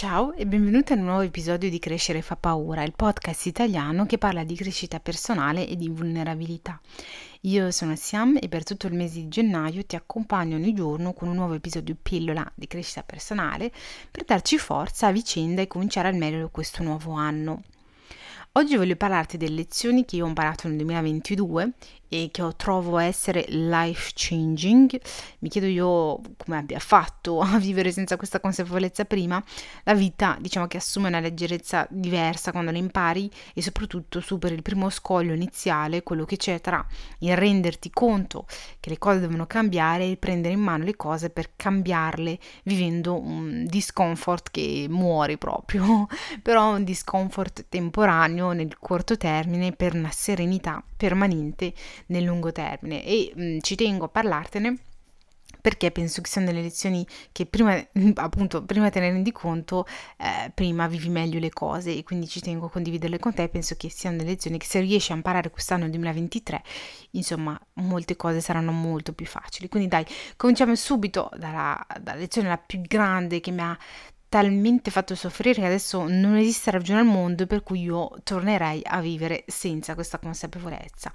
Ciao e benvenuti a un nuovo episodio di Crescere fa paura, il podcast italiano che parla di crescita personale e di vulnerabilità. Io sono Siam e per tutto il mese di gennaio ti accompagno ogni giorno con un nuovo episodio pillola di crescita personale per darci forza a vicenda e cominciare al meglio questo nuovo anno. Oggi voglio parlarti delle lezioni che io ho imparato nel 2022 e che trovo essere life changing, mi chiedo io come abbia fatto a vivere senza questa consapevolezza prima, la vita diciamo che assume una leggerezza diversa quando la impari e soprattutto superi il primo scoglio iniziale, quello che c'è tra il renderti conto che le cose devono cambiare e prendere in mano le cose per cambiarle vivendo un discomfort che muore proprio, però un discomfort temporaneo nel corto termine per una serenità permanente nel lungo termine e mh, mm, ci tengo a parlartene perché penso che siano delle lezioni che prima, appunto, prima te ne rendi conto, eh, prima vivi meglio le cose e quindi ci tengo a condividerle con te. Penso che siano delle lezioni che se riesci a imparare quest'anno 2023, insomma, molte cose saranno molto più facili. Quindi dai, cominciamo subito dalla, dalla lezione la più grande che mi ha talmente fatto soffrire che adesso non esiste ragione al mondo per cui io tornerei a vivere senza questa consapevolezza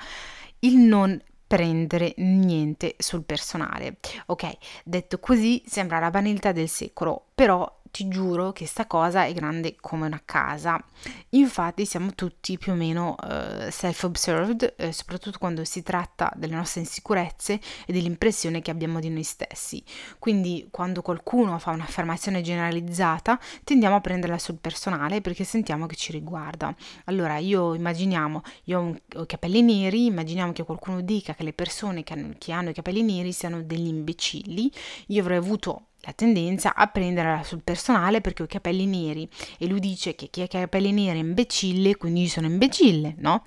il non prendere niente sul personale. Ok, detto così sembra la banalità del secolo, però ti giuro che sta cosa è grande come una casa. Infatti siamo tutti più o meno uh, self-observed, eh, soprattutto quando si tratta delle nostre insicurezze e dell'impressione che abbiamo di noi stessi. Quindi quando qualcuno fa un'affermazione generalizzata tendiamo a prenderla sul personale perché sentiamo che ci riguarda. Allora io immaginiamo, io ho, ho i capelli neri, immaginiamo che qualcuno dica che le persone che hanno, che hanno i capelli neri siano degli imbecilli. Io avrei avuto la tendenza a prenderla sul personale perché ho i capelli neri e lui dice che chi ha i capelli neri è imbecille, quindi io sono imbecille, no?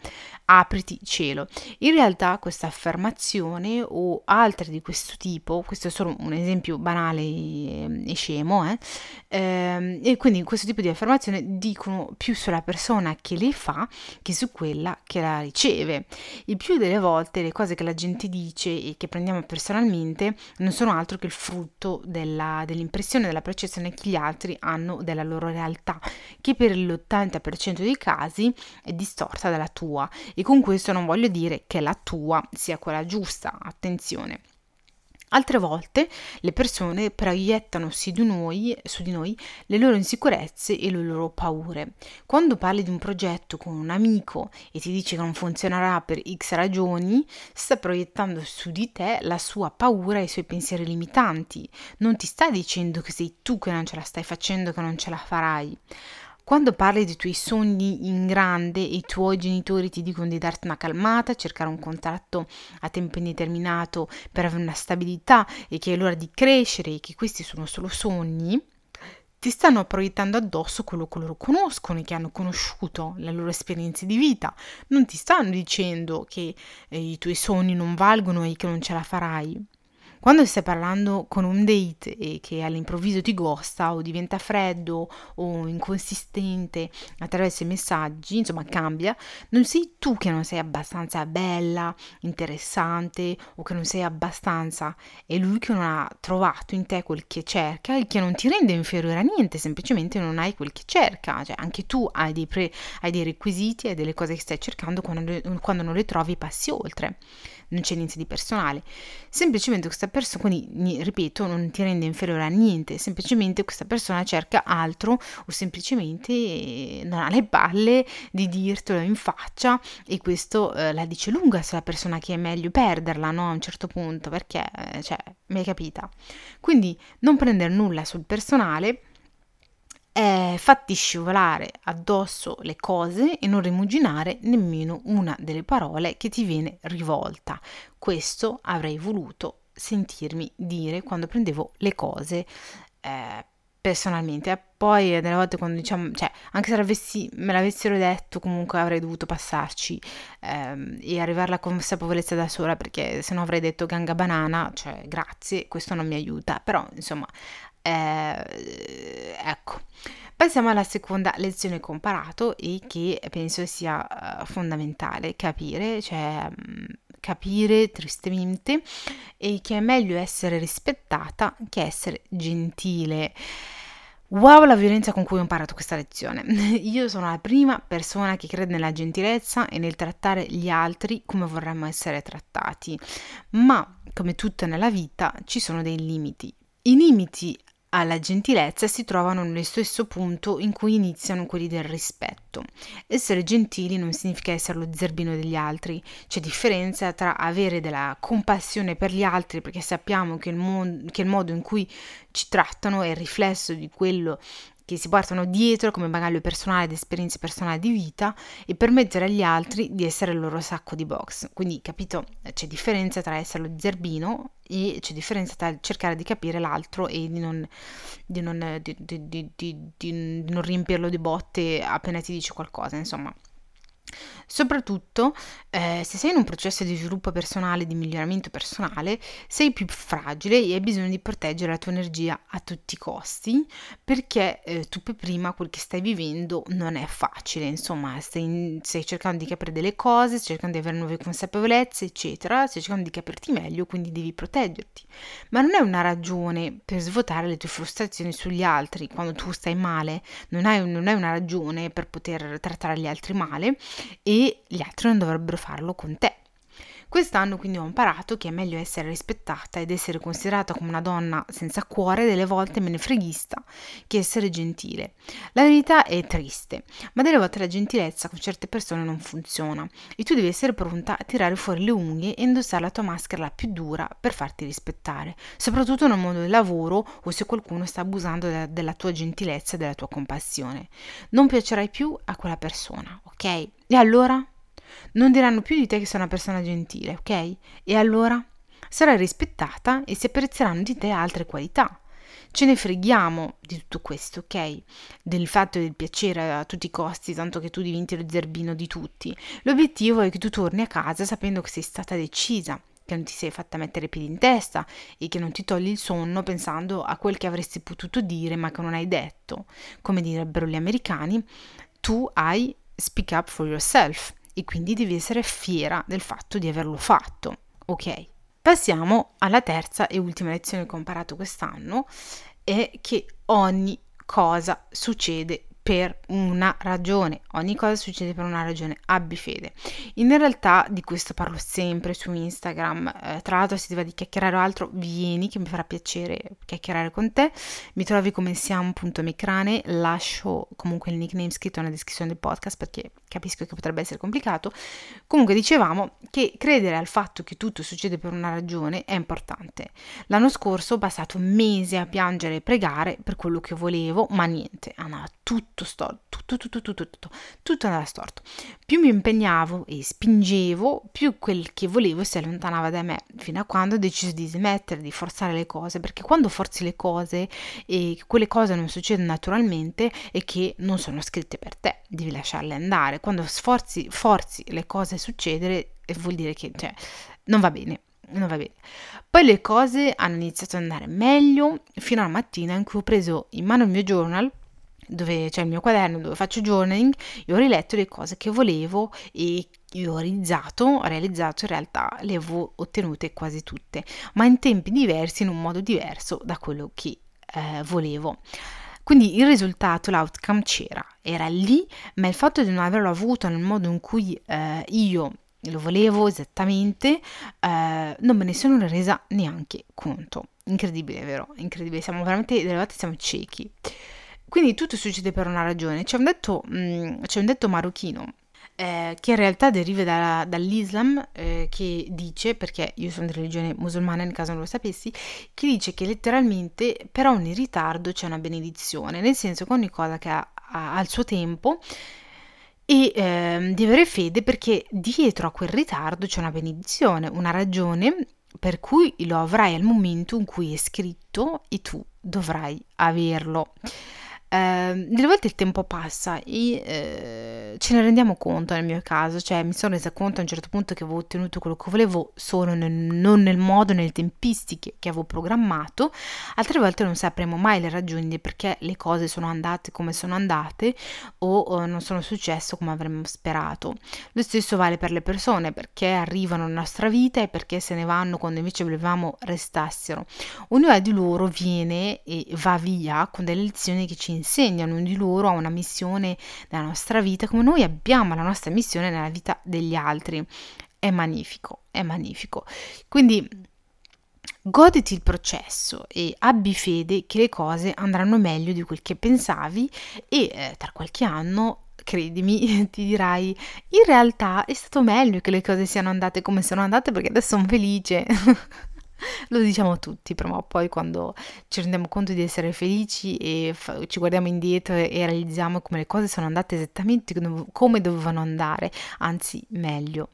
apriti cielo. In realtà questa affermazione o altre di questo tipo, questo è solo un esempio banale e scemo, eh? Ehm, e quindi questo tipo di affermazione dicono più sulla persona che le fa che su quella che la riceve. Il più delle volte le cose che la gente dice e che prendiamo personalmente non sono altro che il frutto della, dell'impressione, della percezione che gli altri hanno della loro realtà, che per l'80% dei casi è distorta dalla tua e con questo non voglio dire che la tua sia quella giusta, attenzione. Altre volte le persone proiettano su di, noi, su di noi le loro insicurezze e le loro paure. Quando parli di un progetto con un amico e ti dice che non funzionerà per X ragioni, sta proiettando su di te la sua paura e i suoi pensieri limitanti. Non ti sta dicendo che sei tu che non ce la stai facendo, che non ce la farai. Quando parli dei tuoi sogni in grande e i tuoi genitori ti dicono di darti una calmata, cercare un contratto a tempo indeterminato per avere una stabilità e che è l'ora di crescere e che questi sono solo sogni, ti stanno proiettando addosso quello che loro conoscono e che hanno conosciuto, le loro esperienze di vita. Non ti stanno dicendo che eh, i tuoi sogni non valgono e che non ce la farai. Quando stai parlando con un date e che all'improvviso ti gosta o diventa freddo o inconsistente attraverso i messaggi, insomma cambia, non sei tu che non sei abbastanza bella, interessante o che non sei abbastanza, è lui che non ha trovato in te quel che cerca, il che non ti rende inferiore a niente, semplicemente non hai quel che cerca, cioè anche tu hai dei, pre, hai dei requisiti, hai delle cose che stai cercando, quando, quando non le trovi passi oltre. Non c'è niente di personale. Semplicemente questa persona, quindi ripeto, non ti rende inferiore a niente, semplicemente questa persona cerca altro o semplicemente non ha le palle di dirtelo in faccia e questo eh, la dice lunga sulla persona che è meglio perderla, no? A un certo punto, perché, eh, cioè, mi hai capita? Quindi non prendere nulla sul personale eh, fatti scivolare addosso le cose e non rimuginare nemmeno una delle parole che ti viene rivolta. Questo avrei voluto sentirmi dire quando prendevo le cose eh, personalmente. Poi delle volte quando diciamo, cioè, anche se l'avessi, me l'avessero detto, comunque avrei dovuto passarci ehm, e arrivare alla consapevolezza da sola, perché se no avrei detto ganga banana, cioè grazie, questo non mi aiuta. Però, insomma, eh, ecco. Passiamo alla seconda lezione comparato e che penso sia uh, fondamentale capire, cioè um, capire tristemente e che è meglio essere rispettata che essere gentile. Wow la violenza con cui ho imparato questa lezione. Io sono la prima persona che crede nella gentilezza e nel trattare gli altri come vorremmo essere trattati, ma come tutto nella vita ci sono dei limiti. I limiti alla gentilezza si trovano nello stesso punto in cui iniziano quelli del rispetto. Essere gentili non significa essere lo zerbino degli altri, c'è differenza tra avere della compassione per gli altri perché sappiamo che il, mo- che il modo in cui ci trattano è il riflesso di quello che si portano dietro come bagaglio personale ed esperienze personali di vita e permettere agli altri di essere il loro sacco di box. Quindi, capito, c'è differenza tra essere lo zerbino e c'è differenza tra cercare di capire l'altro e di non, di non, di, di non riempirlo di botte appena ti dice qualcosa, insomma. Soprattutto, eh, se sei in un processo di sviluppo personale, di miglioramento personale, sei più fragile e hai bisogno di proteggere la tua energia a tutti i costi, perché eh, tu per prima quel che stai vivendo non è facile, insomma, stai, stai, cercando di capire delle cose, stai cercando di avere nuove consapevolezze, eccetera, stai cercando di capirti meglio, quindi devi proteggerti. Ma non è una ragione per svuotare le tue frustrazioni sugli altri quando tu stai male, non, hai, non è una ragione per poter trattare gli altri male e gli altri non dovrebbero farlo con te. Quest'anno quindi ho imparato che è meglio essere rispettata ed essere considerata come una donna senza cuore, delle volte menefreghista, che essere gentile. La verità è triste, ma delle volte la gentilezza con certe persone non funziona e tu devi essere pronta a tirare fuori le unghie e indossare la tua maschera la più dura per farti rispettare, soprattutto nel mondo del lavoro o se qualcuno sta abusando della, della tua gentilezza e della tua compassione. Non piacerai più a quella persona, ok? E allora? Non diranno più di te che sei una persona gentile, ok? E allora? Sarai rispettata e si apprezzeranno di te altre qualità. Ce ne freghiamo di tutto questo, ok? Del fatto del piacere a tutti i costi, tanto che tu diventi lo zerbino di tutti. L'obiettivo è che tu torni a casa sapendo che sei stata decisa, che non ti sei fatta mettere i piedi in testa e che non ti togli il sonno pensando a quel che avresti potuto dire ma che non hai detto. Come direbbero gli americani, tu hai speak up for yourself e quindi devi essere fiera del fatto di averlo fatto. Ok. Passiamo alla terza e ultima lezione che ho imparato quest'anno, è che ogni cosa succede per una ragione. Ogni cosa succede per una ragione, abbi fede. In realtà di questo parlo sempre su Instagram. Eh, tra l'altro, se ti va di chiacchierare o altro, vieni che mi farà piacere chiacchierare con te. Mi trovi come siamo.micrane. Lascio comunque il nickname scritto nella descrizione del podcast perché capisco che potrebbe essere complicato. Comunque dicevamo che credere al fatto che tutto succede per una ragione è importante. L'anno scorso ho passato mesi a piangere e pregare per quello che volevo, ma niente, andava tutto tutto storto, tutto, tutto, tutto, tutto, tutto andava storto. Più mi impegnavo e spingevo, più quel che volevo si allontanava da me, fino a quando ho deciso di smettere di forzare le cose, perché quando forzi le cose e quelle cose non succedono naturalmente e che non sono scritte per te, devi lasciarle andare. Quando sforzi, forzi le cose a succedere, vuol dire che cioè, non va bene, non va bene. Poi le cose hanno iniziato ad andare meglio fino alla mattina in cui ho preso in mano il mio journal dove c'è il mio quaderno dove faccio journaling e ho riletto le cose che volevo e io ho realizzato, ho realizzato in realtà le avevo ottenute quasi tutte, ma in tempi diversi, in un modo diverso da quello che eh, volevo. Quindi il risultato, l'outcome c'era, era lì, ma il fatto di non averlo avuto nel modo in cui eh, io lo volevo esattamente, eh, non me ne sono resa neanche conto. Incredibile, vero? Incredibile, siamo veramente, delle volte siamo ciechi. Quindi tutto succede per una ragione. C'è un detto, mh, mm, c'è un detto marocchino eh, che in realtà deriva da, dall'Islam eh, che dice, perché io sono di religione musulmana nel caso non lo sapessi, che dice che letteralmente per ogni ritardo c'è una benedizione, nel senso che ogni cosa che ha, ha, ha il suo tempo e eh, di avere fede perché dietro a quel ritardo c'è una benedizione, una ragione per cui lo avrai al momento in cui è scritto e tu dovrai averlo. Eh, delle volte il tempo passa e eh, ce ne rendiamo conto nel mio caso, cioè mi sono resa conto a un certo punto che avevo ottenuto quello che volevo solo nel, non nel modo, nelle tempistiche che avevo programmato, altre volte non sapremo mai le ragioni perché le cose sono andate come sono andate o, o non sono successe come avremmo sperato. Lo stesso vale per le persone perché arrivano nella nostra vita e perché se ne vanno quando invece volevamo restassero. Ognuna di loro viene e va via con delle lezioni che ci insegnano, di loro ha una missione nella nostra vita come noi abbiamo la nostra missione nella vita degli altri. È magnifico, è magnifico. Quindi goditi il processo e abbi fede che le cose andranno meglio di quel che pensavi e eh, tra qualche anno credimi, ti dirai, in realtà è stato meglio che le cose siano andate come sono andate perché adesso sono felice. Lo diciamo tutti prima o poi quando ci rendiamo conto di essere felici e fa- ci guardiamo indietro e, e realizziamo come le cose sono andate esattamente come dovevano andare, anzi meglio.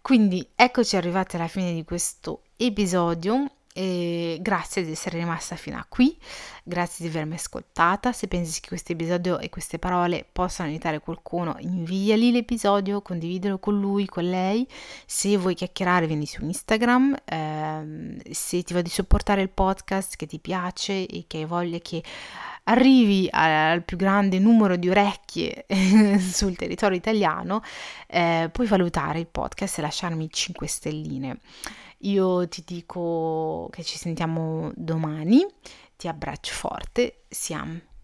Quindi eccoci arrivati alla fine di questo episodio. E grazie di essere rimasta fino a qui, grazie di avermi ascoltata. Se pensi che questo episodio e queste parole possano aiutare qualcuno, inviali l'episodio, condividilo con lui, con lei. Se vuoi chiacchierare, vieni su Instagram. Eh, se ti va di supportare il podcast che ti piace e che hai voglia che arrivi al più grande numero di orecchie sul territorio italiano, eh, puoi valutare il podcast e lasciarmi 5 stelline. Io ti dico che ci sentiamo domani, ti abbraccio forte, siamo.